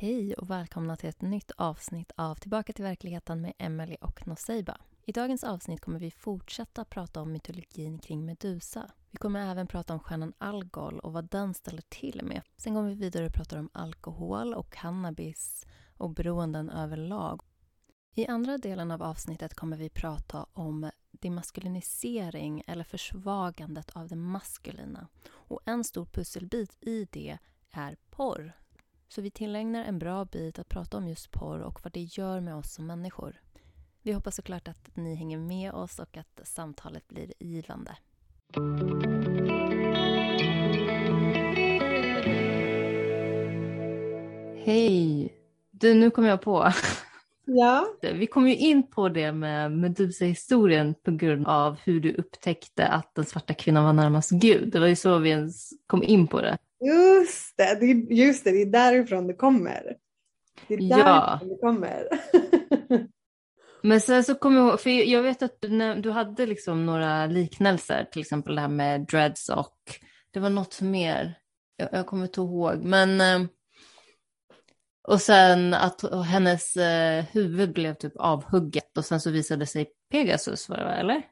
Hej och välkomna till ett nytt avsnitt av Tillbaka till verkligheten med Emily och Noseiba. I dagens avsnitt kommer vi fortsätta prata om mytologin kring Medusa. Vi kommer även prata om stjärnan Algol och vad den ställer till med. Sen går vi vidare och pratar om alkohol och cannabis och beroenden överlag. I andra delen av avsnittet kommer vi prata om demaskulinisering eller försvagandet av det maskulina. Och en stor pusselbit i det är porr. Så vi tillägnar en bra bit att prata om just porr och vad det gör med oss som människor. Vi hoppas såklart att ni hänger med oss och att samtalet blir givande. Hej! Du, nu kom jag på. Ja. Vi kom ju in på det med Medusa-historien på grund av hur du upptäckte att den svarta kvinnan var närmast Gud. Det var ju så vi ens kom in på det. Just det, just det, det är därifrån det kommer. Det är därifrån Ja. det kommer. Men sen så kommer jag ihåg, för jag vet att du, du hade liksom några liknelser, till exempel det här med dreads och det var något mer, jag, jag kommer inte ihåg, men eh, och sen att hennes eh, huvud blev typ avhugget och sen så visade sig Pegasus, var det, eller?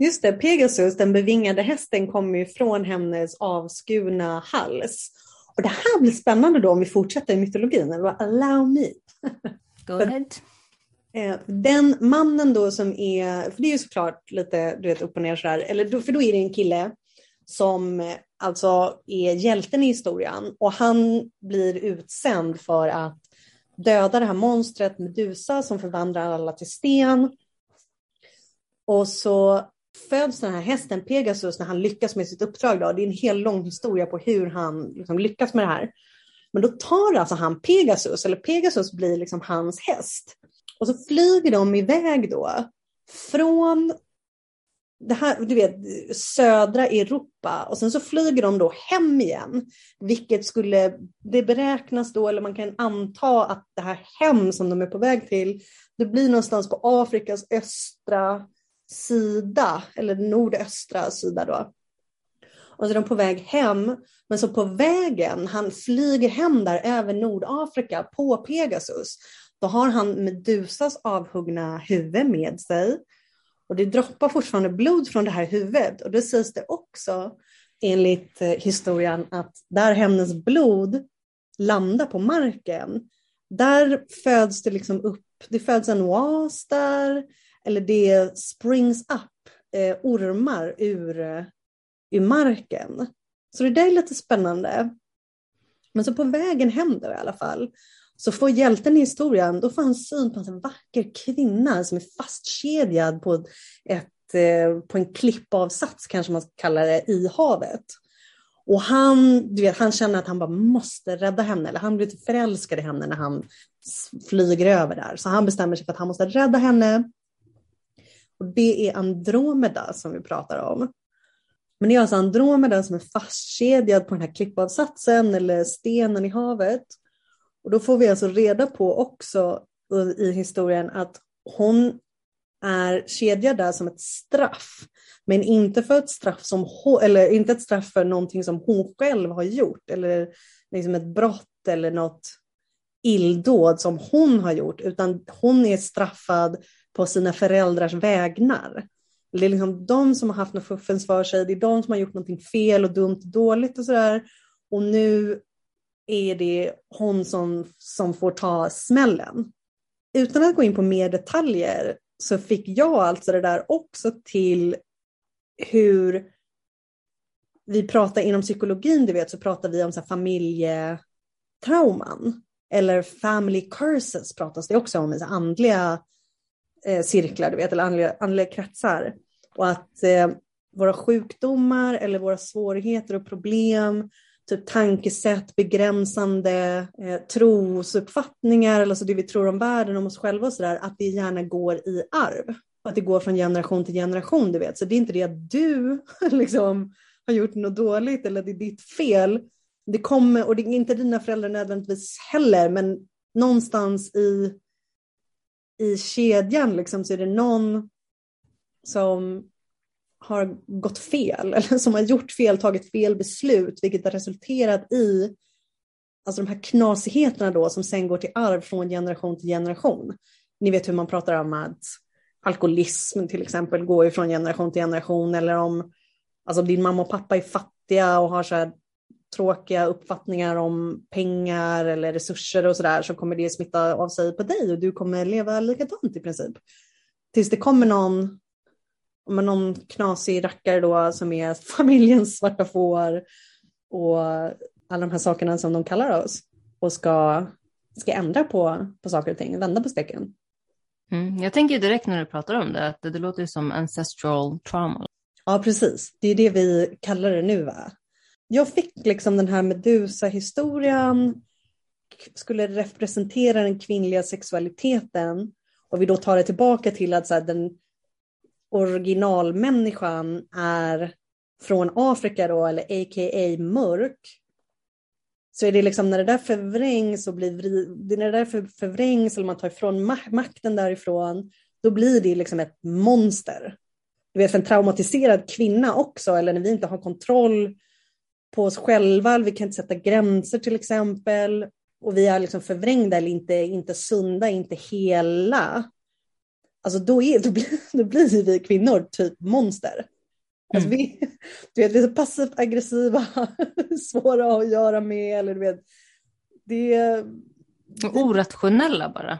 Just det, Pegasus, den bevingade hästen, kommer ju från hennes avskurna hals. Och det här blir spännande då om vi fortsätter i mytologin. eller? Allow me. Go ahead. Eh, Den mannen då som är, för det är ju såklart lite du vet, upp och ner sådär, eller för då är det en kille som eh, alltså är hjälten i historien och han blir utsänd för att döda det här monstret Medusa som förvandlar alla till sten. Och så föds den här hästen Pegasus när han lyckas med sitt uppdrag. Då. Det är en hel lång historia på hur han liksom lyckas med det här. Men då tar alltså han Pegasus, eller Pegasus blir liksom hans häst. Och så flyger de iväg då från det här, du vet, södra Europa och sen så flyger de då hem igen. Vilket skulle, det beräknas då, eller man kan anta att det här hem som de är på väg till, det blir någonstans på Afrikas östra sida, eller nordöstra sida då. Och så är de på väg hem, men så på vägen, han flyger hem där över Nordafrika på Pegasus. Då har han Medusas avhuggna huvud med sig. Och det droppar fortfarande blod från det här huvudet. Och det sägs det också enligt eh, historien att där hennes blod landar på marken, där föds det liksom upp, det föds en oas där, eller det springs up eh, ormar ur, eh, ur marken. Så det där är lite spännande. Men så på vägen hem då i alla fall, så får hjälten i historien, då får han syn på en sån vacker kvinna som är fastkedjad på, ett, eh, på en klippavsats, kanske man ska kalla det, i havet. Och han, du vet, han känner att han bara måste rädda henne, eller han blir lite förälskad i henne när han flyger över där. Så han bestämmer sig för att han måste rädda henne. Och det är Andromeda som vi pratar om. Men det är alltså Andromeda som är fastkedjad på den här klippavsatsen eller stenen i havet. Och då får vi alltså reda på också i historien att hon är kedjad där som ett straff. Men inte för ett straff som hon, eller inte ett straff för någonting som hon själv har gjort eller liksom ett brott eller något illdåd som hon har gjort, utan hon är straffad på sina föräldrars vägnar. Det är liksom de som har haft något fuffens för sig, det är de som har gjort någonting fel och dumt och dåligt och sådär. Och nu är det hon som, som får ta smällen. Utan att gå in på mer detaljer så fick jag alltså det där också till hur vi pratar inom psykologin, du vet, så pratar vi om så här familjetrauman. Eller family curses pratas det också om i så andliga eh, cirklar, du vet, eller andliga, andliga kretsar. Och att eh, våra sjukdomar eller våra svårigheter och problem typ tankesätt, begränsande eh, trosuppfattningar, alltså det vi tror om världen, om oss själva och sådär, att det gärna går i arv. Att det går från generation till generation, du vet. Så det är inte det att du liksom har gjort något dåligt eller att det är ditt fel. Det kommer, och det är inte dina föräldrar nödvändigtvis heller, men någonstans i, i kedjan liksom, så är det någon som har gått fel eller som har gjort fel, tagit fel beslut, vilket har resulterat i alltså de här knasigheterna då som sen går till arv från generation till generation. Ni vet hur man pratar om att alkoholism till exempel går ju från generation till generation eller om alltså din mamma och pappa är fattiga och har så här tråkiga uppfattningar om pengar eller resurser och sådär så kommer det smitta av sig på dig och du kommer leva likadant i princip. Tills det kommer någon, någon knasig rackare då som är familjens svarta får och alla de här sakerna som de kallar oss och ska, ska ändra på, på saker och ting, vända på steken. Mm, jag tänker direkt när du pratar om det att det, det låter som ancestral trauma. Ja, precis. Det är det vi kallar det nu. Va? Jag fick liksom den här Medusa-historien, skulle representera den kvinnliga sexualiteten och vi då tar det tillbaka till att så här, den originalmänniskan är från Afrika då, eller a.k.a. mörk, så är det liksom när det där förvrängs och blir när det där förvrängs eller man tar ifrån makten därifrån, då blir det liksom ett monster. Du vet, för en traumatiserad kvinna också, eller när vi inte har kontroll på oss själva, vi kan inte sätta gränser till exempel, och vi är liksom förvrängda eller inte, inte sunda, inte hela. Alltså då, är, då, blir, då blir vi kvinnor typ monster. Alltså mm. vi, du vet, vi är passivt aggressiva, svåra att göra med. Eller du vet, det, det... Orationella bara.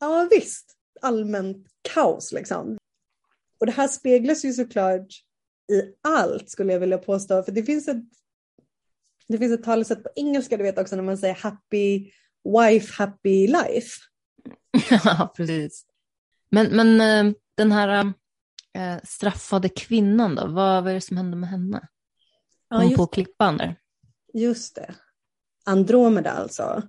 Ja visst, allmänt kaos liksom. Och det här speglas ju såklart i allt skulle jag vilja påstå. För det finns ett, det finns ett talesätt på engelska du vet också när man säger happy wife, happy life. ja, precis. Men, men eh, den här eh, straffade kvinnan då? Vad, vad är det som hände med henne? Hon ja, på klippan där. Just det. Andromeda alltså.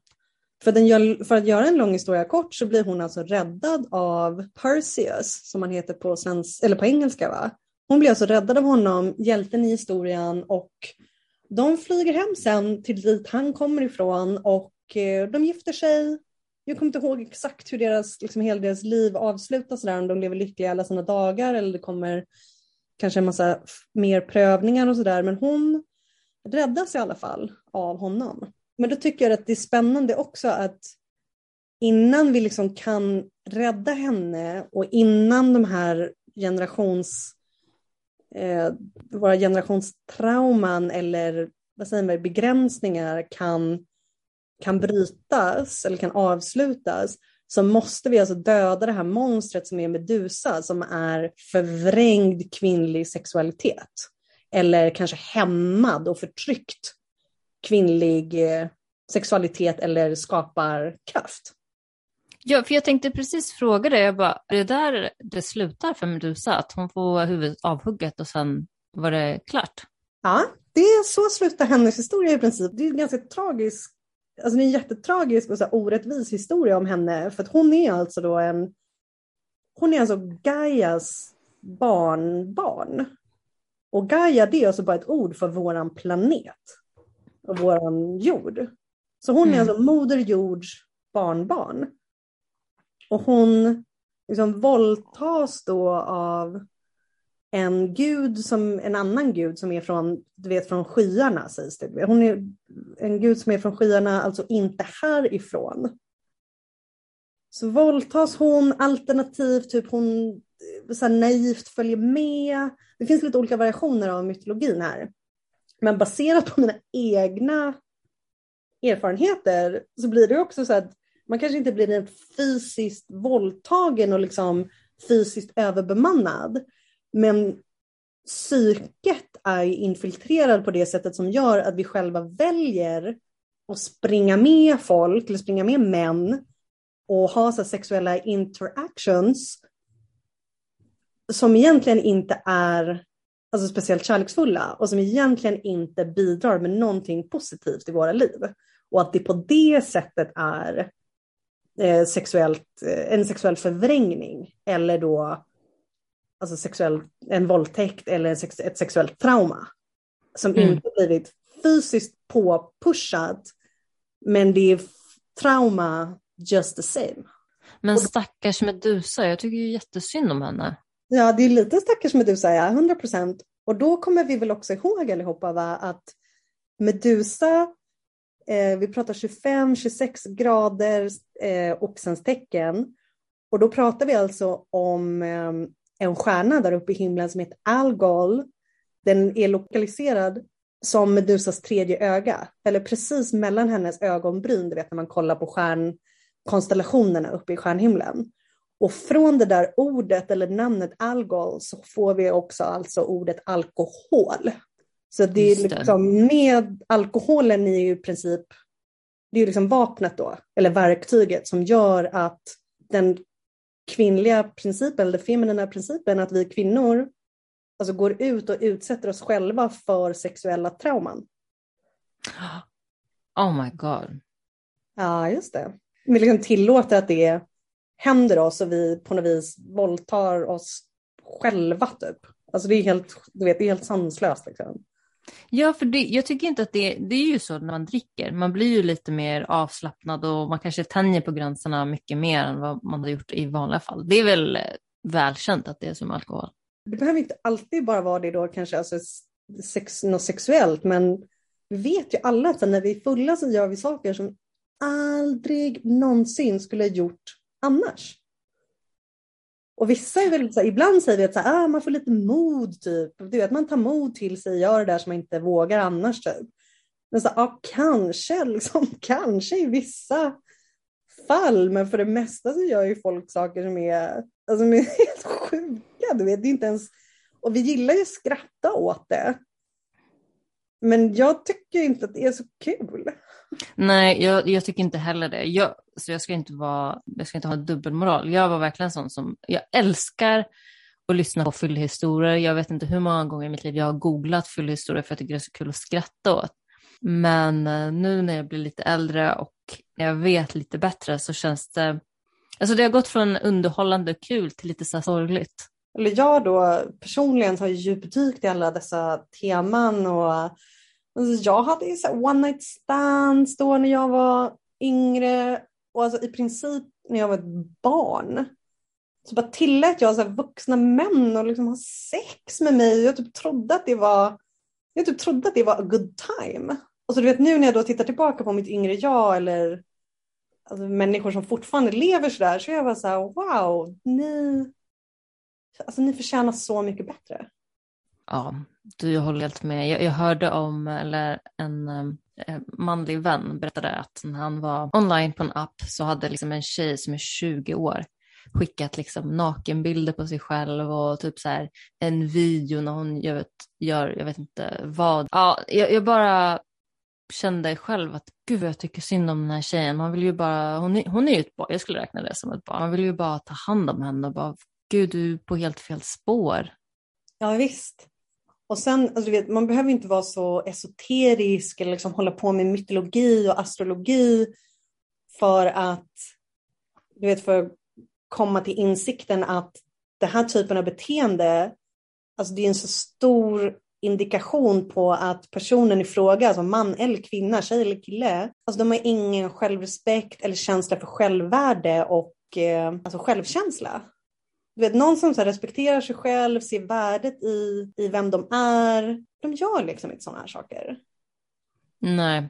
För, den, för, att göra en lång historia kort så blir hon alltså räddad av Perseus, som han heter på, svensk, eller på engelska. Va? Hon blir alltså räddad av honom, hjälten i historien, och de flyger hem sen till dit han kommer ifrån och eh, de gifter sig jag kommer inte ihåg exakt hur deras, liksom, hela deras liv avslutas, där, om de lever lyckliga alla sina dagar eller det kommer kanske en massa mer prövningar och sådär. Men hon räddas i alla fall av honom. Men då tycker jag att det är spännande också att innan vi liksom kan rädda henne och innan de här generations eh, våra generationstrauman eller vad säger man, begränsningar kan kan brytas eller kan avslutas så måste vi alltså döda det här monstret som är Medusa som är förvrängd kvinnlig sexualitet. Eller kanske hämmad och förtryckt kvinnlig eh, sexualitet eller skaparkraft. Ja, för jag tänkte precis fråga dig, jag bara, är det där det slutar för Medusa? Att hon får huvudet avhugget och sen var det klart? Ja, det är så slutar hennes historia i princip. Det är ganska tragiskt alltså det är en jättetragisk och så orättvis historia om henne. För att hon är alltså då en, hon är alltså Gaias barnbarn. Och Gaia det är alltså bara ett ord för våran planet. Och våran jord. Så hon mm. är alltså moder jords barnbarn. Och hon liksom våldtas då av en gud som en annan gud som är från, du vet, från skyarna sägs det. Hon är en gud som är från skyarna, alltså inte härifrån. Så våldtas hon alternativt, typ hon så naivt följer med. Det finns lite olika variationer av mytologin här. Men baserat på mina egna erfarenheter så blir det också så att man kanske inte blir rent fysiskt våldtagen och liksom fysiskt överbemannad. Men psyket är infiltrerad på det sättet som gör att vi själva väljer att springa med folk, eller springa med män och ha så sexuella interactions som egentligen inte är alltså speciellt kärleksfulla och som egentligen inte bidrar med någonting positivt i våra liv. Och att det på det sättet är eh, sexuellt, eh, en sexuell förvrängning eller då alltså sexuell, en våldtäkt eller en sex, ett sexuellt trauma. Som mm. inte blivit fysiskt påpushad, men det är trauma just the same. Men stackars Medusa, jag tycker ju jättesynd om henne. Ja, det är lite stackars Medusa, ja, 100 procent. Och då kommer vi väl också ihåg allihopa va, att Medusa Eh, vi pratar 25-26 grader eh, oxens tecken. Och då pratar vi alltså om eh, en stjärna där uppe i himlen som heter Algol. Den är lokaliserad som Medusas tredje öga, eller precis mellan hennes ögonbryn, du vet när man kollar på stjärnkonstellationerna uppe i stjärnhimlen. Och från det där ordet eller namnet algol så får vi också alltså ordet alkohol. Så det är liksom med alkoholen är ju i princip, det är ju liksom vapnet då, eller verktyget som gör att den kvinnliga principen, eller feminina principen, att vi kvinnor alltså går ut och utsätter oss själva för sexuella trauman. Oh my god. Ja, just det. Vi liksom tillåter att det händer oss och vi på något vis våldtar oss själva typ. Alltså det är helt, du vet, det är helt sanslöst liksom. Ja, för det, jag tycker inte att det, det är ju så när man dricker. Man blir ju lite mer avslappnad och man kanske tänjer på gränserna mycket mer än vad man har gjort i vanliga fall. Det är väl eh, välkänt att det är som alkohol. Det behöver inte alltid bara vara det då kanske, alltså sex, något sexuellt, men vi vet ju alla att när vi är fulla så gör vi saker som aldrig någonsin skulle ha gjort annars. Och vissa är väl så här, ibland säger vi att så här, ah, man får lite mod typ. Du vet, man tar mod till sig och gör det där som man inte vågar annars typ. Men så, ah, kanske, liksom, kanske i vissa fall, men för det mesta så gör ju folk saker som är, alltså, som är helt sjuka. Du vet, det är inte ens, och vi gillar ju att skratta åt det. Men jag tycker inte att det är så kul. Nej, jag, jag tycker inte heller det. Jag, så jag ska inte vara, jag ska inte ha dubbelmoral. Jag var verkligen sån som, jag älskar att lyssna på fyllhistorier. Jag vet inte hur många gånger i mitt liv jag har googlat fyllhistorier för att jag tycker det är så kul att skratta åt. Men eh, nu när jag blir lite äldre och jag vet lite bättre så känns det, alltså det har gått från underhållande och kul till lite så sorgligt. Eller jag då personligen har djupdykt i alla dessa teman och alltså jag hade ju så one night stands då när jag var yngre och alltså i princip när jag var ett barn så bara tillät jag så vuxna män att liksom ha sex med mig. Jag typ trodde att det var jag typ trodde att det var a good time. Och så du vet nu när jag då tittar tillbaka på mitt yngre jag eller alltså, människor som fortfarande lever sådär så jag bara så här, wow, ni, alltså, ni förtjänar så mycket bättre. Ja, du jag håller helt med. Jag, jag hörde om, eller en eh, manlig vän berättade att när han var online på en app så hade liksom en tjej som är 20 år skickat liksom nakenbilder på sig själv och typ så här en video när hon gör, gör jag vet inte vad. Ja, jag, jag bara kände själv att gud vad jag tycker synd om den här tjejen. Man vill ju bara, hon är, hon är ju ett barn, jag skulle räkna det som ett barn. Man vill ju bara ta hand om henne och bara, gud du är på helt fel spår. Ja visst. Och sen, alltså, du vet, man behöver inte vara så esoterisk eller liksom hålla på med mytologi och astrologi för att, du vet, för att komma till insikten att den här typen av beteende, alltså det är en så stor indikation på att personen i fråga, alltså man eller kvinna, tjej eller kille, alltså de har ingen självrespekt eller känsla för självvärde och eh, alltså självkänsla. Du vet, någon som så respekterar sig själv, ser värdet i, i vem de är, de gör liksom inte sådana här saker. Nej,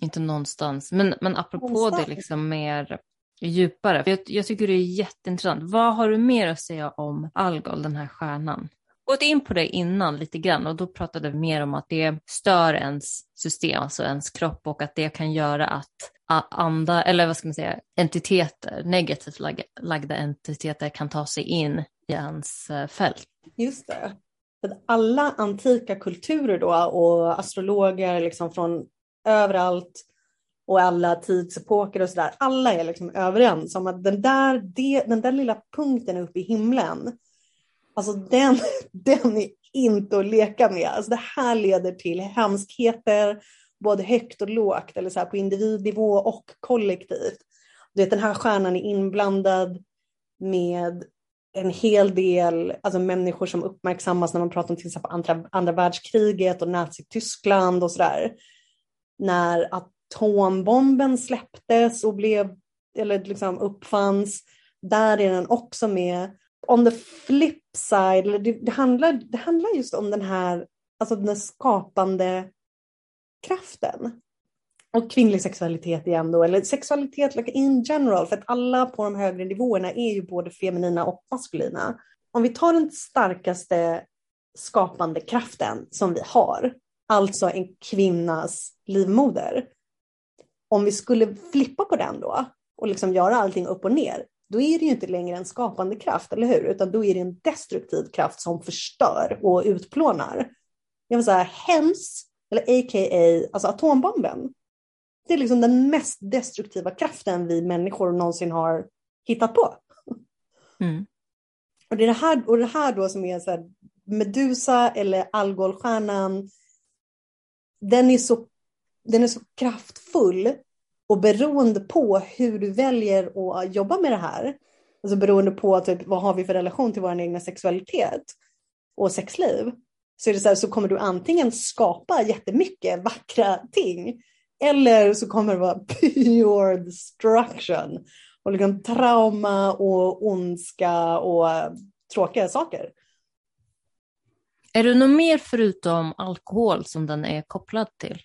inte någonstans. Men, men apropå någonstans. det liksom mer djupare, jag, jag tycker det är jätteintressant. Vad har du mer att säga om Algol, den här stjärnan? Gått in på det innan lite grann och då pratade vi mer om att det stör ens system, alltså ens kropp och att det kan göra att andra, eller vad ska man säga, entiteter, negativt lagda entiteter kan ta sig in i ens eh, fält. Just det. Alla antika kulturer då och astrologer liksom från överallt och alla tidsepoker och sådär, alla är liksom överens om att den där, den där lilla punkten uppe i himlen Alltså den, den är inte att leka med. Alltså det här leder till hemskheter, både högt och lågt, eller så på individnivå och kollektivt. Du vet, den här stjärnan är inblandad med en hel del alltså människor som uppmärksammas när man pratar om till exempel andra, andra världskriget och Nazityskland och sådär. När atombomben släpptes och blev, eller liksom uppfanns, där är den också med on the flip side, det, det, handlar, det handlar just om den här, alltså den skapande kraften. och kvinnlig sexualitet igen då, eller sexualitet like in general, för att alla på de högre nivåerna är ju både feminina och maskulina. Om vi tar den starkaste skapande kraften som vi har, alltså en kvinnas livmoder. Om vi skulle flippa på den då och liksom göra allting upp och ner, då är det ju inte längre en skapande kraft, eller hur? Utan då är det en destruktiv kraft som förstör och utplånar. Jag vill säga HEMS, eller a.k.a. alltså atombomben. Det är liksom den mest destruktiva kraften vi människor någonsin har hittat på. Mm. Och det är det här, och det här då som är så här, Medusa eller Algolstjärnan, den är, så, den är så kraftfull och beroende på hur du väljer att jobba med det här, alltså beroende på typ, vad har vi för relation till vår egna sexualitet och sexliv, så, är det så, här, så kommer du antingen skapa jättemycket vackra ting eller så kommer det vara pure destruction och liksom trauma och ondska och tråkiga saker. Är det något mer förutom alkohol som den är kopplad till?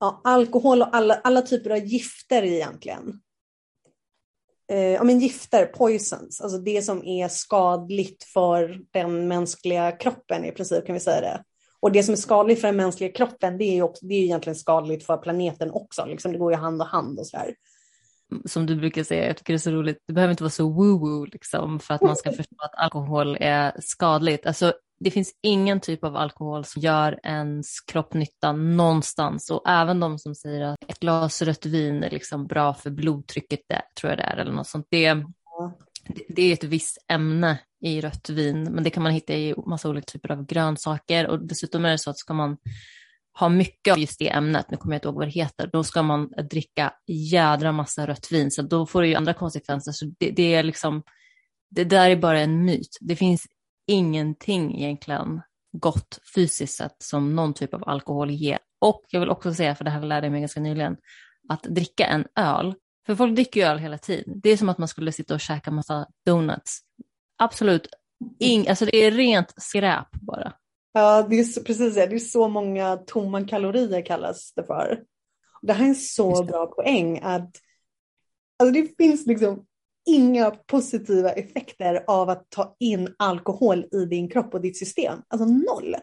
Ja, alkohol och alla, alla typer av gifter egentligen. Eh, ja, men gifter, poisons, alltså det som är skadligt för den mänskliga kroppen i princip kan vi säga det. Och det som är skadligt för den mänskliga kroppen, det är ju också, det är egentligen skadligt för planeten också. Liksom, det går ju hand i hand och så här. Som du brukar säga, jag tycker det är så roligt, det behöver inte vara så woo-woo liksom, för att man ska förstå att alkohol är skadligt. Alltså, det finns ingen typ av alkohol som gör ens kropp nytta någonstans. Och även de som säger att ett glas rött vin är liksom bra för blodtrycket, det, tror jag det är, eller något sånt. Det, det är ett visst ämne i rött vin, men det kan man hitta i massa olika typer av grönsaker. Och dessutom är det så att ska man ha mycket av just det ämnet, nu kommer jag inte ihåg vad det heter, då ska man dricka jädra massa rött vin, så då får det ju andra konsekvenser. Så det, det är liksom, det där är bara en myt. Det finns ingenting egentligen gott fysiskt sett som någon typ av alkohol ger. Och jag vill också säga, för det här lärde jag mig ganska nyligen, att dricka en öl, för folk dricker ju öl hela tiden. Det är som att man skulle sitta och käka massa donuts. Absolut, ing, alltså det är rent skräp bara. Ja, det är så, precis det. Det är så många tomma kalorier kallas det för. Det här är en så bra poäng att alltså det finns liksom inga positiva effekter av att ta in alkohol i din kropp och ditt system. Alltså noll.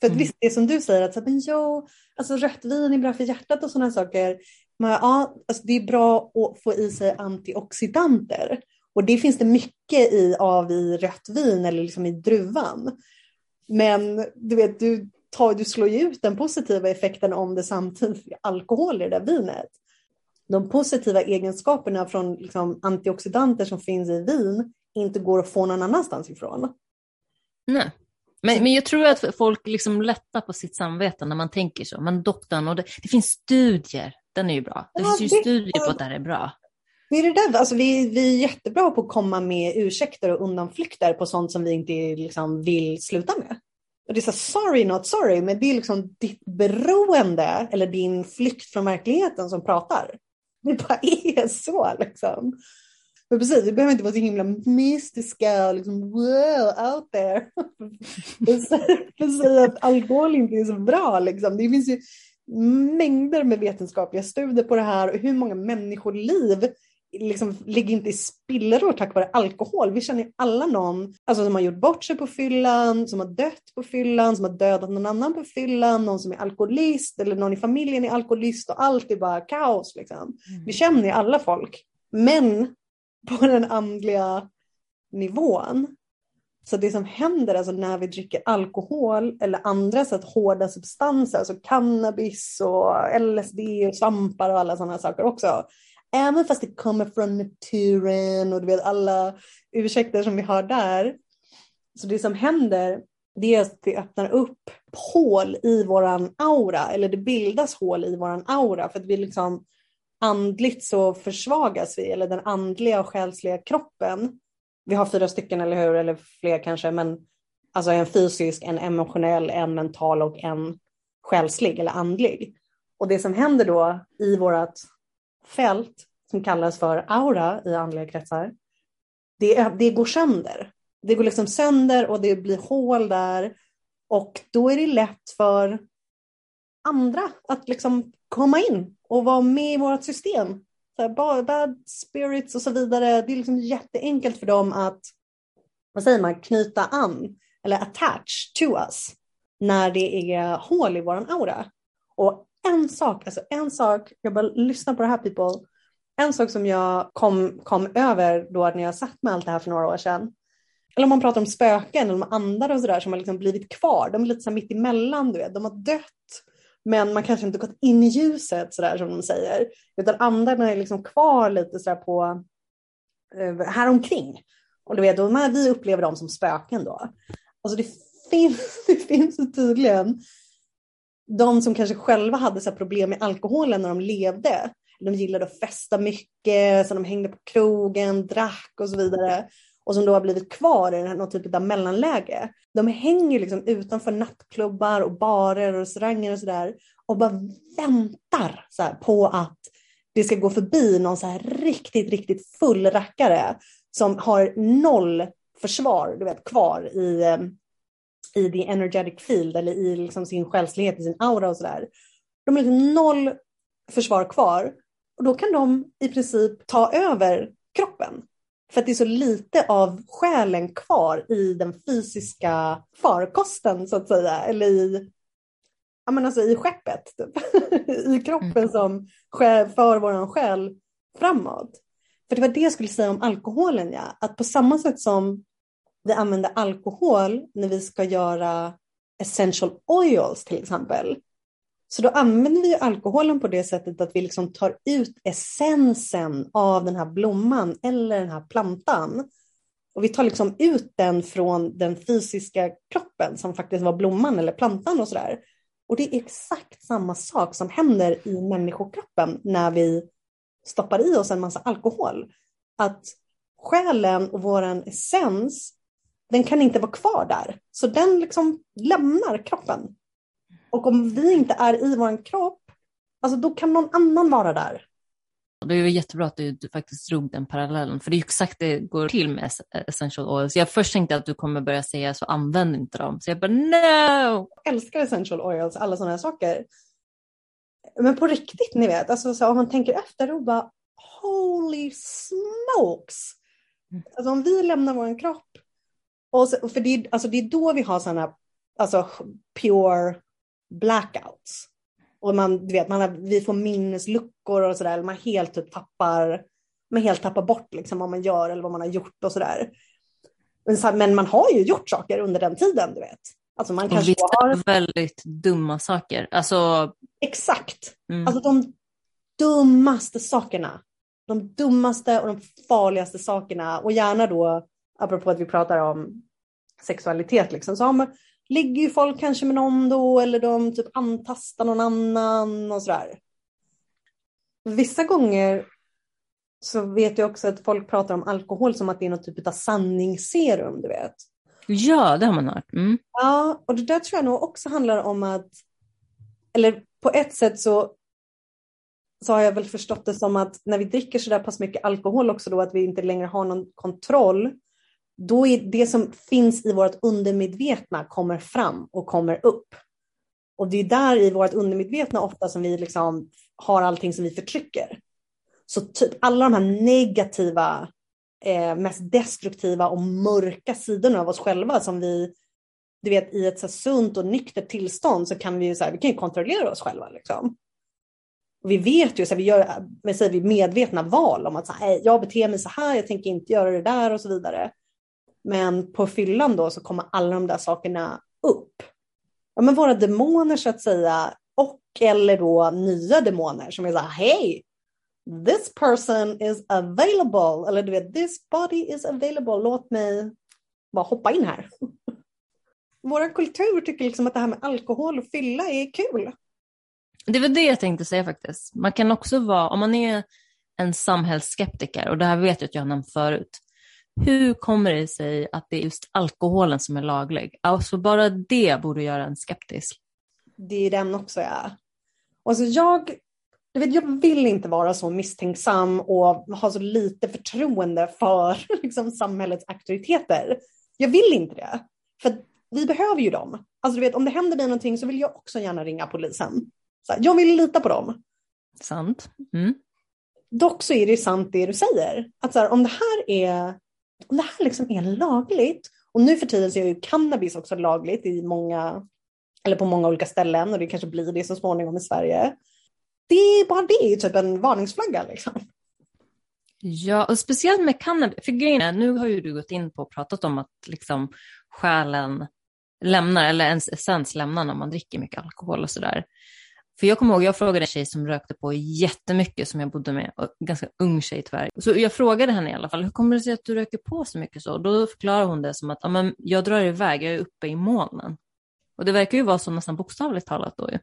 För att mm. visst, det är som du säger, att men, jo, alltså, rött vin är bra för hjärtat och sådana saker. Men ja, alltså, det är bra att få i sig antioxidanter. Och det finns det mycket i, av i rött vin eller liksom i druvan. Men du vet, du, tar, du slår ju ut den positiva effekten om det samtidigt är alkohol i det där vinet de positiva egenskaperna från liksom, antioxidanter som finns i vin inte går att få någon annanstans ifrån. Nej. Men, men jag tror att folk liksom lättar på sitt samvete när man tänker så. Men doktorn, och det, det finns studier, den är ju bra. Det ja, finns ju det, studier på att det här är bra. Det är det där, alltså vi, vi är jättebra på att komma med ursäkter och undanflykter på sånt som vi inte liksom vill sluta med. Och det är så sorry not sorry, men det är liksom ditt beroende eller din flykt från verkligheten som pratar. Det bara är så liksom. Men precis, vi behöver inte vara så himla mystiska och liksom wow, out there. Säga att alkohol inte är så bra liksom. Det finns ju mängder med vetenskapliga studier på det här och hur många människoliv liksom ligger inte i spillror tack vare alkohol. Vi känner alla någon alltså, som har gjort bort sig på fyllan, som har dött på fyllan, som har dödat någon annan på fyllan, någon som är alkoholist eller någon i familjen är alkoholist och allt är bara kaos. Liksom. Mm. Vi känner ju alla folk. Men på den andliga nivån, så det som händer alltså när vi dricker alkohol eller andra så hårda substanser, alltså cannabis och LSD och svampar och alla sådana saker också, Även fast det kommer från naturen och du vet alla ursäkter som vi har där. Så det som händer det är att det öppnar upp hål i våran aura, eller det bildas hål i våran aura för att vi liksom andligt så försvagas vi, eller den andliga och själsliga kroppen. Vi har fyra stycken, eller hur? Eller fler kanske, men alltså en fysisk, en emotionell, en mental och en själslig eller andlig. Och det som händer då i vårt fält som kallas för aura i andliga kretsar, det, det går sönder. Det går liksom sönder och det blir hål där och då är det lätt för andra att liksom komma in och vara med i vårt system. Så här, bad spirits och så vidare. Det är liksom jätteenkelt för dem att, vad säger man, knyta an eller attach to us när det är hål i vår aura. Och en sak, alltså en sak, jag bara lyssna på det här people. En sak som jag kom, kom över då när jag satt med allt det här för några år sedan. Eller om man pratar om spöken eller om andar och sådär som har liksom blivit kvar. De är lite så mitt emellan, du vet. De har dött men man kanske inte gått in i ljuset sådär som de säger. Utan andarna är liksom kvar lite sådär på eh, här omkring. Och du vet, då, vi upplever dem som spöken då. Alltså det finns, det finns tydligen de som kanske själva hade så problem med alkoholen när de levde. De gillade att festa mycket, så de hängde på krogen, drack och så vidare. Och som då har blivit kvar i någon typ av mellanläge. De hänger liksom utanför nattklubbar och barer och restauranger och sådär och bara väntar så på att det ska gå förbi någon så här riktigt, riktigt full rackare som har noll försvar du vet, kvar i, eh, i the energetic field eller i liksom sin själslighet, i sin aura och sådär. De har liksom noll försvar kvar och då kan de i princip ta över kroppen. För att det är så lite av själen kvar i den fysiska farkosten så att säga, eller i, ja, men alltså i skeppet, typ. i kroppen mm. som för vår själ framåt. För det var det jag skulle säga om alkoholen, ja. att på samma sätt som vi använder alkohol när vi ska göra essential oils till exempel, så då använder vi alkoholen på det sättet att vi liksom tar ut essensen av den här blomman eller den här plantan. Och vi tar liksom ut den från den fysiska kroppen som faktiskt var blomman eller plantan och sådär. Och det är exakt samma sak som händer i människokroppen när vi stoppar i oss en massa alkohol. Att själen och vår essens, den kan inte vara kvar där. Så den liksom lämnar kroppen och om vi inte är i vår kropp, alltså då kan någon annan vara där. Det är jättebra att du, du, faktiskt drog den parallellen, för det är exakt det går till med essential oils. Jag först tänkte att du kommer börja säga så använd inte dem, så jag bara no! Jag älskar essential oils, alla sådana här saker. Men på riktigt, ni vet, alltså, så om man tänker efter och bara holy smokes! Mm. Alltså om vi lämnar vår kropp, och så, för det, alltså, det är då vi har sådana alltså, pure blackouts. Och man, du vet, man har, vi får minnesluckor och sådär, man helt typ tappar, man helt tappar bort liksom vad man gör eller vad man har gjort och sådär. Men, men man har ju gjort saker under den tiden, du vet. Alltså man kanske Vissa har... väldigt dumma saker. Alltså... Exakt. Mm. Alltså de dummaste sakerna. De dummaste och de farligaste sakerna. Och gärna då, apropå att vi pratar om sexualitet, liksom, så har ligger ju folk kanske med någon då eller de typ antastar någon annan och sådär. Vissa gånger så vet jag också att folk pratar om alkohol som att det är något typ av sanningsserum, du vet. Ja, det har man hört. Mm. Ja, och det där tror jag nog också handlar om att, eller på ett sätt så, så har jag väl förstått det som att när vi dricker så där pass mycket alkohol också då att vi inte längre har någon kontroll då är det som finns i vårt undermedvetna kommer fram och kommer upp. Och det är där i vårt undermedvetna ofta som vi liksom har allting som vi förtrycker. Så typ alla de här negativa, eh, mest destruktiva och mörka sidorna av oss själva som vi, du vet i ett så sunt och nyktert tillstånd så kan vi ju så här, vi kan ju kontrollera oss själva liksom. Och vi vet ju, så här, vi gör med vi medvetna val om att så här, jag beter mig så här, jag tänker inte göra det där och så vidare. Men på fyllan då så kommer alla de där sakerna upp. Ja, men våra demoner så att säga och eller då nya demoner som är så här, hej, this person is available. Eller du vet, this body is available. Låt mig bara hoppa in här. Vår kultur tycker liksom att det här med alkohol och fylla är kul. Det var det jag tänkte säga faktiskt. Man kan också vara, om man är en samhällsskeptiker, och det här vet jag att jag har nämnt förut, hur kommer det sig att det är just alkoholen som är laglig? Alltså bara det borde göra en skeptisk. Det är den också, ja. Alltså jag, vet, jag vill inte vara så misstänksam och ha så lite förtroende för liksom, samhällets auktoriteter. Jag vill inte det. För vi behöver ju dem. Alltså du vet, om det händer mig någonting så vill jag också gärna ringa polisen. Så jag vill lita på dem. Sant. Mm. Dock så är det sant det du säger. Att så här, om det här är, om det här liksom är lagligt, och nu för tiden så är ju cannabis också lagligt i många, eller på många olika ställen och det kanske blir det så småningom i Sverige. Det är bara det är typ en varningsflagga liksom. Ja, och speciellt med cannabis. För grejen är, nu har ju du gått in på och pratat om att liksom själen lämnar, eller ens essens lämnar när man dricker mycket alkohol och sådär. För jag kommer ihåg, jag frågade en tjej som rökte på jättemycket som jag bodde med, och ganska ung tjej tyvärr. Så jag frågade henne i alla fall, hur kommer det sig att du röker på så mycket så? Då förklarar hon det som att, men jag drar iväg, jag är uppe i molnen. Och det verkar ju vara så nästan bokstavligt talat då ju.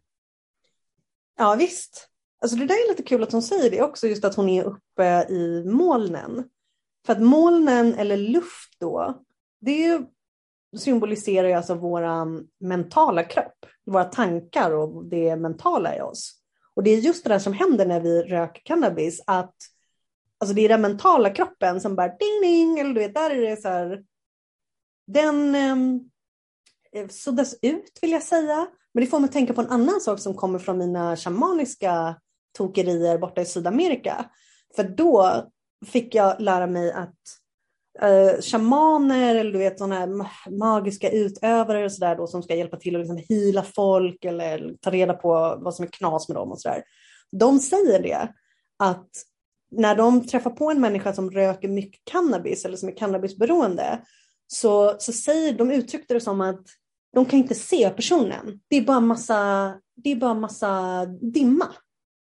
Ja visst. Alltså det där är lite kul att hon säger det också, just att hon är uppe i molnen. För att molnen eller luft då, det symboliserar ju alltså våra mentala kropp, våra tankar och det mentala i oss. Och det är just det där som händer när vi röker cannabis, att alltså det är den mentala kroppen som bara ding ding, eller du vet, där är det så här, den ehm, eh, suddas ut vill jag säga. Men det får mig att tänka på en annan sak som kommer från mina shamaniska tokerier borta i Sydamerika. För då fick jag lära mig att eh, shamaner eller du vet sådana här magiska utövare och sådär då som ska hjälpa till att liksom hila folk eller ta reda på vad som är knas med dem och sådär. De säger det att när de träffar på en människa som röker mycket cannabis eller som är cannabisberoende så, så säger de uttryckte det som att de kan inte se personen. Det är bara massa, det är bara massa dimma,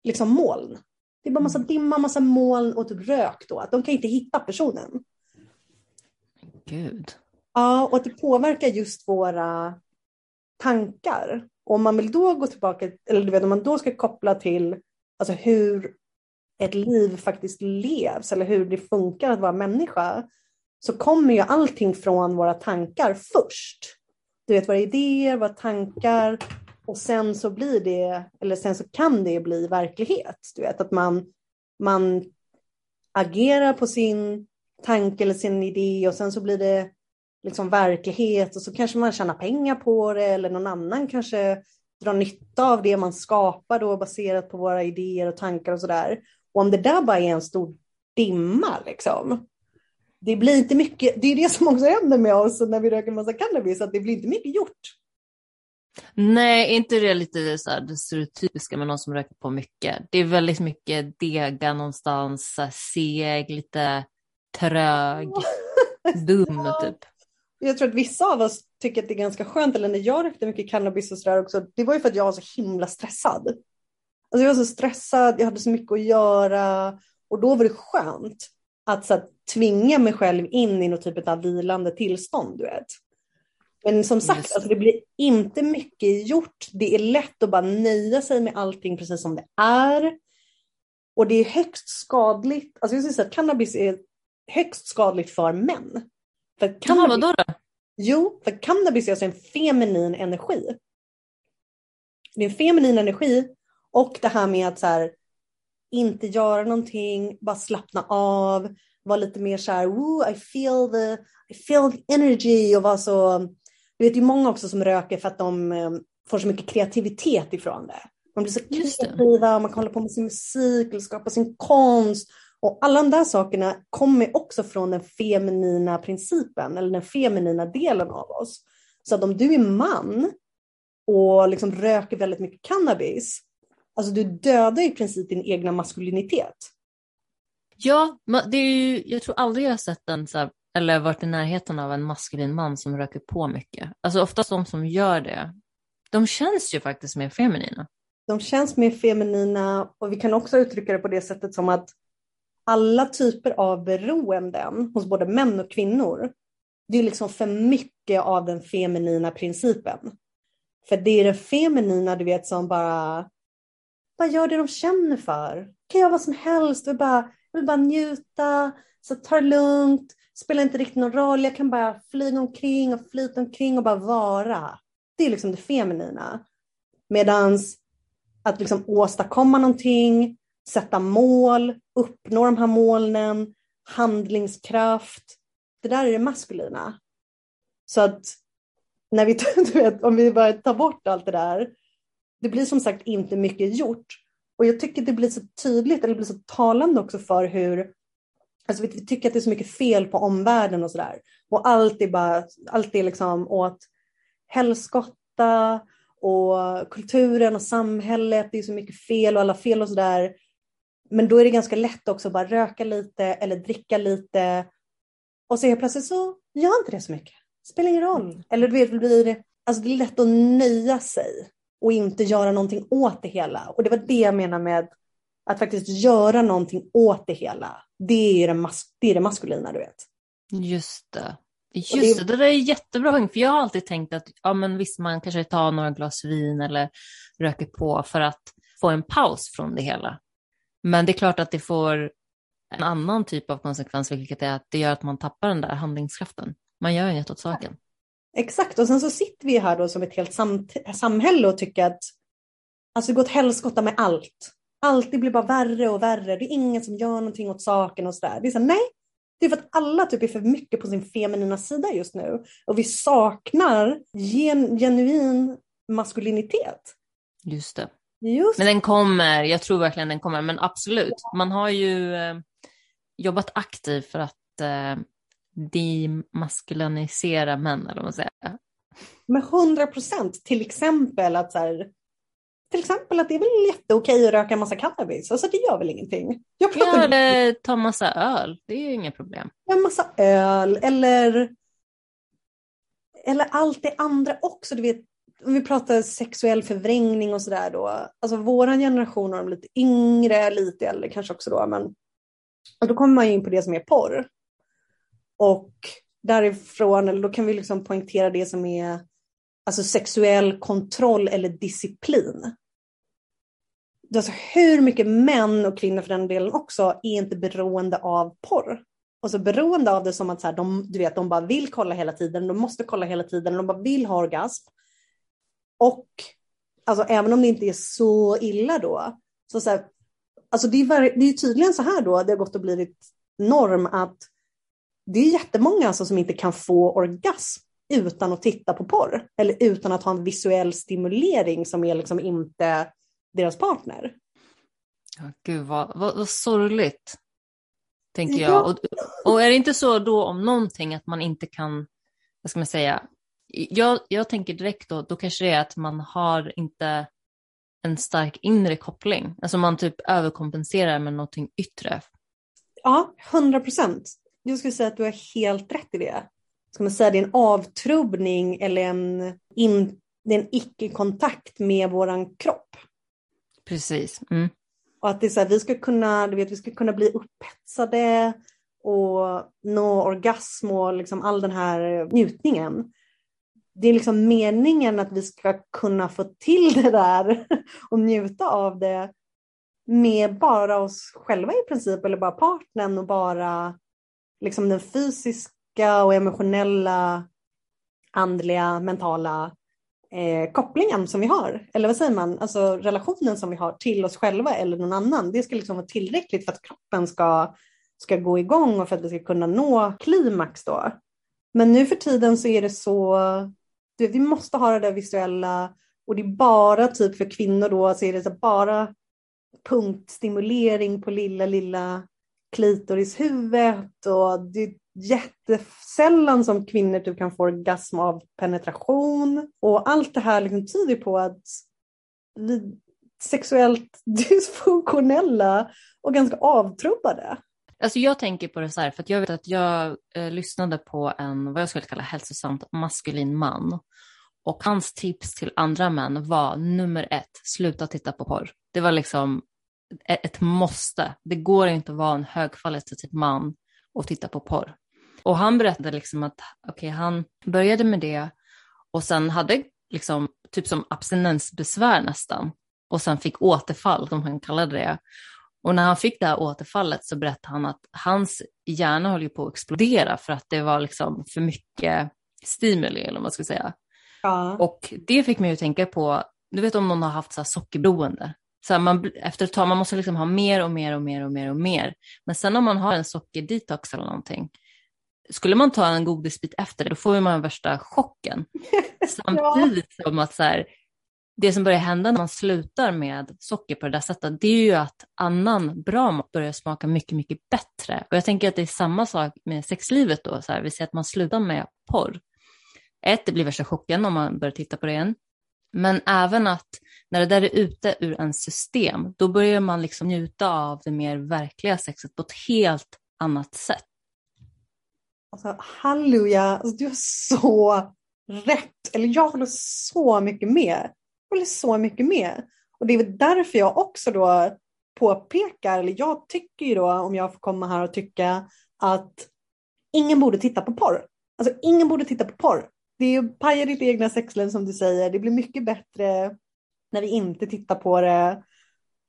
liksom moln. Det är bara massa mm. dimma, massa moln och typ rök då. Att de kan inte hitta personen. Gud. Ja, och att det påverkar just våra tankar. Och om man vill då gå tillbaka, eller du vet om man då ska koppla till alltså hur ett liv faktiskt levs eller hur det funkar att vara människa så kommer ju allting från våra tankar först. Du vet våra idéer, våra tankar och sen så blir det, eller sen så kan det bli verklighet. Du vet att man, man agerar på sin tanke eller sin idé och sen så blir det liksom verklighet och så kanske man tjänar pengar på det eller någon annan kanske drar nytta av det man skapar då baserat på våra idéer och tankar och sådär. Och om det där bara är en stor dimma liksom. Det blir inte mycket, det är det som också händer med oss när vi röker en massa cannabis, att det blir inte mycket gjort. Nej, inte det lite så här, det stereotypiska med någon som röker på mycket. Det är väldigt mycket dega någonstans, seg, lite trög, dum typ. Jag tror att vissa av oss tycker att det är ganska skönt, eller när jag rökte mycket cannabis och sådär också, det var ju för att jag var så himla stressad. Alltså jag var så stressad, jag hade så mycket att göra och då var det skönt att så här, tvinga mig själv in i något typ av vilande tillstånd, du vet. Men som sagt, alltså, det blir inte mycket gjort. Det är lätt att bara nöja sig med allting precis som det är. Och det är högst skadligt. Alltså jag säga att cannabis är högst skadligt för män. För cannabis, vadå då? Jo, för cannabis är alltså en feminin energi. Det är en feminin energi och det här med att så här, inte göra någonting, bara slappna av, vara lite mer så här, Woo, I feel the, I feel the energy och vara så, du vet ju många också som röker för att de um, får så mycket kreativitet ifrån det. Man blir så kreativa, man kan hålla på med sin musik eller skapa sin konst och alla de där sakerna kommer också från den feminina principen eller den feminina delen av oss. Så att om du är man och liksom röker väldigt mycket cannabis, alltså du dödar i princip din egna maskulinitet. Ja, det är ju, jag tror aldrig jag har sett en, så här, eller varit i närheten av en maskulin man som röker på mycket. Alltså oftast de som gör det, de känns ju faktiskt mer feminina. De känns mer feminina och vi kan också uttrycka det på det sättet som att alla typer av beroenden hos både män och kvinnor, det är liksom för mycket av den feminina principen. För det är det feminina, du vet, som bara, bara gör det de känner för. Kan göra vad som helst, vill bara, vill bara njuta, så ta det lugnt, spelar inte riktigt någon roll, jag kan bara flyga omkring och flyta omkring och bara vara. Det är liksom det feminina. Medans att liksom åstadkomma någonting, sätta mål, uppnå de här målen, handlingskraft. Det där är det maskulina. Så att när vi, du vet, om vi bara tar bort allt det där, det blir som sagt inte mycket gjort. Och jag tycker det blir så tydligt, eller det blir så talande också för hur Alltså vi, vi tycker att det är så mycket fel på omvärlden och sådär. Och allt är bara, allt är liksom åt helskotta och kulturen och samhället, det är så mycket fel och alla fel och sådär. Men då är det ganska lätt också att bara röka lite eller dricka lite. Och så helt plötsligt så gör inte det så mycket. Spelar ingen roll. Mm. Eller du vet, det blir, alltså det är lätt att nöja sig och inte göra någonting åt det hela. Och det var det jag menar med att faktiskt göra någonting åt det hela. Det är det, mas det, är det maskulina, du vet. Just det. Just det, det, det är jättebra poäng. För jag har alltid tänkt att ja, men visst, man kanske tar några glas vin eller röker på för att få en paus från det hela. Men det är klart att det får en annan typ av konsekvens, vilket är att det gör att man tappar den där handlingskraften. Man gör inget åt saken. Exakt, och sen så sitter vi här då som ett helt sam samhälle och tycker att alltså, det går åt helskotta med allt. Allt blir bara värre och värre. Det är ingen som gör någonting åt saken och sådär. Det är så nej, det är för att alla typ är för mycket på sin feminina sida just nu. Och vi saknar gen genuin maskulinitet. Just det. Just. Men den kommer, jag tror verkligen den kommer, men absolut. Man har ju eh, jobbat aktivt för att eh, demaskulinisera män, eller vad man säger. Med hundra procent, till exempel att så här, till exempel att det är väl jätteokej att röka massa cannabis, alltså det gör väl ingenting. Jag pratar ja, eller ta massa öl, det är ju inget problem. En massa öl eller, eller allt det andra också, du vet, om vi pratar sexuell förvrängning och sådär då, alltså våran generation och de lite yngre, lite äldre kanske också då, men och då kommer man in på det som är porr. Och därifrån, eller då kan vi liksom poängtera det som är alltså sexuell kontroll eller disciplin. Alltså hur mycket män och kvinnor för den delen också är inte beroende av porr. Alltså beroende av det som att så här, de, du vet, de bara vill kolla hela tiden, de måste kolla hela tiden, de bara vill ha orgasm. Och alltså, även om det inte är så illa då, så, så här, alltså det, är, det är tydligen så här då, det har gått och blivit norm att det är jättemånga alltså som inte kan få orgasm utan att titta på porr eller utan att ha en visuell stimulering som är liksom inte deras partner. Ja, gud vad, vad, vad sorgligt, tänker jag. Ja. Och, och, är det inte så då om någonting att man inte kan, vad ska man säga, jag, jag tänker direkt då, då kanske det är att man har inte en stark inre koppling. Alltså man typ överkompenserar med någonting yttre. Ja, hundra procent. Jag skulle säga att du har helt rätt i det. Ska man säga det är en avtrubbning eller en, in, en icke-kontakt med våran kropp. Precis. Mm. Och att det är så här, vi ska kunna, du vet, vi ska kunna bli upphetsade och nå orgasm och liksom all den här njutningen det är liksom meningen att vi ska kunna få till det där och njuta av det med bara oss själva i princip, eller bara partnern och bara liksom den fysiska och emotionella, andliga, mentala eh, kopplingen som vi har. Eller vad säger man? Alltså relationen som vi har till oss själva eller någon annan. Det ska liksom vara tillräckligt för att kroppen ska, ska gå igång och för att vi ska kunna nå klimax då. Men nu för tiden så är det så du, vi måste ha det där visuella och det är bara typ för kvinnor då så är det så bara punktstimulering på lilla, lilla klitorishuvudet och det är jättesällan som kvinnor typ kan få orgasm av penetration och allt det här liksom tyder på att vi sexuellt dysfunktionella och ganska avtrubbade. Alltså jag tänker på det så här, för jag vet att jag eh, lyssnade på en, vad jag skulle kalla hälsosamt maskulin man. Och hans tips till andra män var nummer ett, sluta titta på porr. Det var liksom ett, ett måste. Det går inte att vara en högkvalitativ man och titta på porr. Och han berättade liksom att okay, han började med det och sen hade liksom typ som abstinensbesvär nästan och sen fick återfall, som han kallade det. Och när han fick det här återfallet så berättade han att hans hjärna höll på att explodera för att det var liksom för mycket stimuli eller vad man ska säga. Ja. Och det fick mig att tänka på, du vet om någon har haft så här sockerberoende. Så här man, efter ett tag, man måste liksom ha mer och mer och mer och mer och mer. Men sen om man har en sockerdetox eller någonting, skulle man ta en godisbit efter det, då får man värsta chocken. Samtidigt ja. som att så här, det som börjar hända när man slutar med socker på det där sättet, det är ju att annan bra mat börjar smaka mycket, mycket bättre. Och jag tänker att det är samma sak med sexlivet då, så här, vi säger att man slutar med porr. Ett, det blir värsta chocken om man börjar titta på det igen. Men även att när det där är ute ur en system, då börjar man liksom njuta av det mer verkliga sexet på ett helt annat sätt. Alltså, halleluja, alltså, du har så rätt. Eller jag håller så mycket med. Håller så mycket med. Och det är därför jag också då påpekar, eller jag tycker ju då, om jag får komma här och tycka, att ingen borde titta på porr. Alltså ingen borde titta på porr. Det är ju paja ditt egna sexliv som du säger. Det blir mycket bättre när vi inte tittar på det.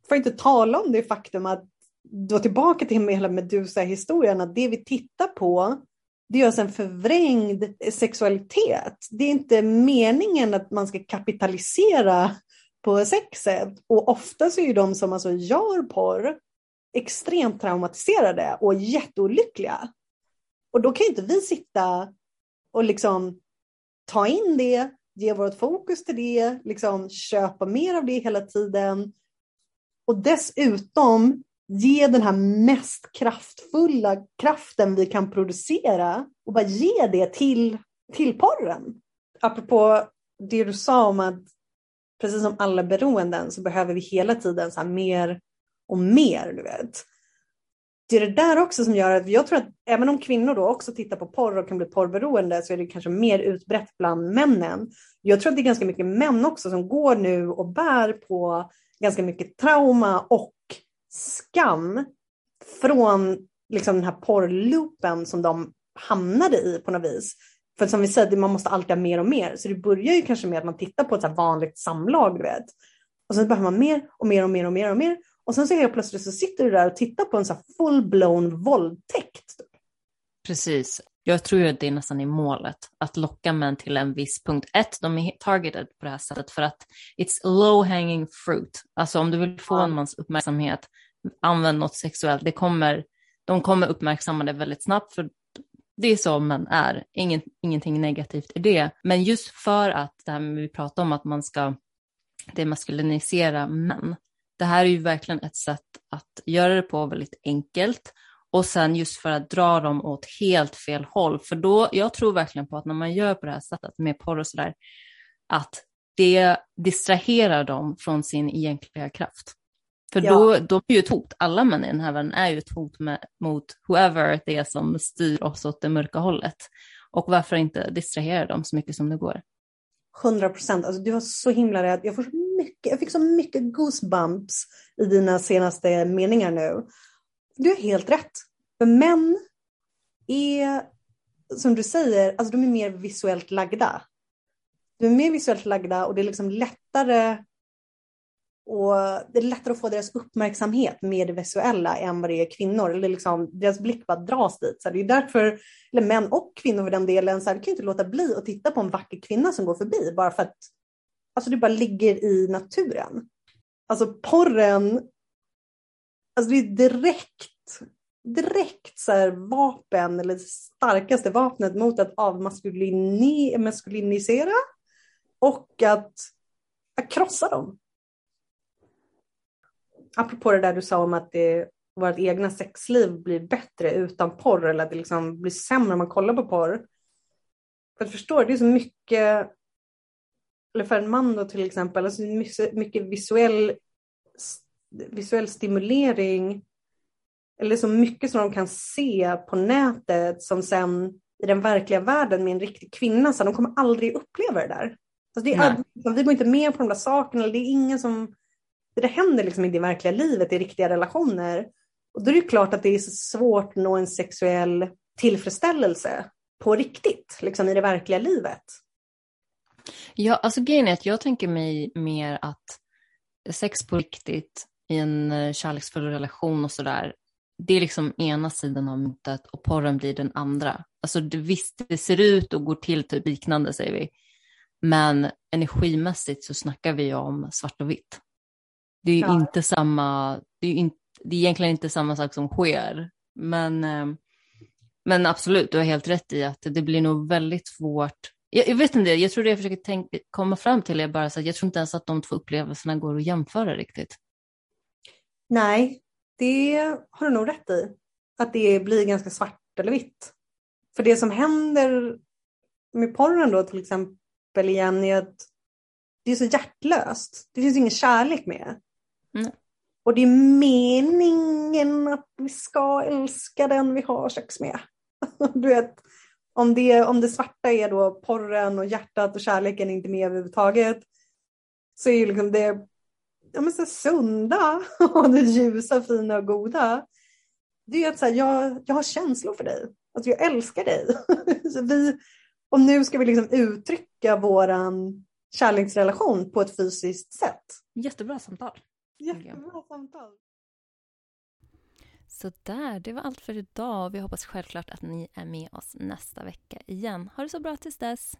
För att inte tala om det faktum att då tillbaka till hela Medusa-historien, att det vi tittar på det görs alltså en förvrängd sexualitet. Det är inte meningen att man ska kapitalisera på sexet. Och ofta så är ju de som alltså gör porr extremt traumatiserade och jätteolyckliga. Och då kan inte vi sitta och liksom ta in det, ge vårt fokus till det, liksom köpa mer av det hela tiden. Och dessutom ge den här mest kraftfulla kraften vi kan producera och bara ge det till, till porren. Apropå det du sa om att precis som alla beroenden så behöver vi hela tiden så mer och mer. Du vet. Det är det där också som gör att jag tror att även om kvinnor då också tittar på porr och kan bli porrberoende så är det kanske mer utbrett bland männen. Jag tror att det är ganska mycket män också som går nu och bär på ganska mycket trauma och skam från liksom den här porrloopen som de hamnade i på något vis. För som vi säger, man måste alltid ha mer och mer. Så det börjar ju kanske med att man tittar på ett så vanligt samlag, du vet. Och sen behöver man mer och mer och mer och mer och mer. Och sen så helt plötsligt så sitter du där och tittar på en så full-blown våldtäkt. Precis. Jag tror att det är nästan i målet, att locka män till en viss punkt. Ett, de är targeted på det här sättet för att it's low hanging fruit. Alltså om du vill få en mans uppmärksamhet, använd något sexuellt. Det kommer, de kommer uppmärksamma det väldigt snabbt för det är så män är. Ingen, ingenting negativt i det. Men just för att det här med vi pratar om att man ska demaskulinisera män. Det här är ju verkligen ett sätt att göra det på väldigt enkelt och sen just för att dra dem åt helt fel håll. För då, jag tror verkligen på att när man gör på det här sättet med porr och sådär, att det distraherar dem från sin egentliga kraft. För ja. då, de är ju ett hot, alla män i den här världen är ju ett hot med, mot whoever det är som styr oss åt det mörka hållet. Och varför inte distrahera dem så mycket som det går. 100 procent, alltså du har så himla rätt. Jag, får så mycket, jag fick så mycket goosebumps i dina senaste meningar nu du har helt rätt. För män är, som du säger, alltså de är mer visuellt lagda. De är mer visuellt lagda och det är liksom lättare och det är lättare att få deras uppmärksamhet med det visuella än vad det är kvinnor. Eller liksom, deras blick bara dras dit. Så det är därför, eller män och kvinnor för den delen, så här, du kan inte låta bli att titta på en vacker kvinna som går förbi bara för att alltså, det bara ligger i naturen. Alltså porren Alltså det är direkt, direkt så här vapen eller starkaste vapnet mot att avmaskulinisera och att, att krossa dem. Apropå det där du sa om att det, vårt egna sexliv blir bättre utan porr eller att det liksom blir sämre om man kollar på porr. För att förstå, det är så mycket, eller för en man då till exempel, alltså mycket, visuell visuell stimulering eller så mycket som de kan se på nätet som sen i den verkliga världen med en riktig kvinna, så de kommer aldrig uppleva det där. Alltså det är, vi går inte med på de där sakerna, det är ingen som... Det händer liksom inte i verkliga livet, i riktiga relationer. Och då är det klart att det är svårt att nå en sexuell tillfredsställelse på riktigt, liksom i det verkliga livet. Ja, alltså grejen är att jag tänker mig mer att sex på riktigt i en eh, kärleksfull relation och sådär, det är liksom ena sidan av myntet och porren blir den andra. Alltså det, visst, det ser ut och går till typ liknande säger vi, men energimässigt så snackar vi om svart och vitt. Det är ja. inte samma, det är, inte, det är egentligen inte samma sak som sker, men, eh, Men absolut, du har helt rätt i att det blir nog väldigt svårt. Jag, jag vet inte, jag tror det jag försöker tänka, komma fram till är bara att jag tror inte ens att de två upplevelserna går att jämföra riktigt. Nej, det har du nog rätt i. Att det blir ganska svart eller vitt. För det som händer med porren då till exempel igen är att det är så hjärtlöst. Det finns ingen kärlek med. Mm. Och det är meningen att vi ska älska den vi har sex med. Du vet, om det, om det svarta är då porren och hjärtat och kärleken inte med överhuvudtaget så är ju liksom det ja, men så sunda och det ljusa, fina och goda. Det är att så här, jag, jag har känslor för dig. Alltså jag älskar dig. så vi, och nu ska vi liksom uttrycka våran kärleksrelation på ett fysiskt sätt. Jättebra samtal. Jättebra samtal. Så där, det var allt för idag. Vi hoppas självklart att ni är med oss nästa vecka igen. Ha det så bra tills dess.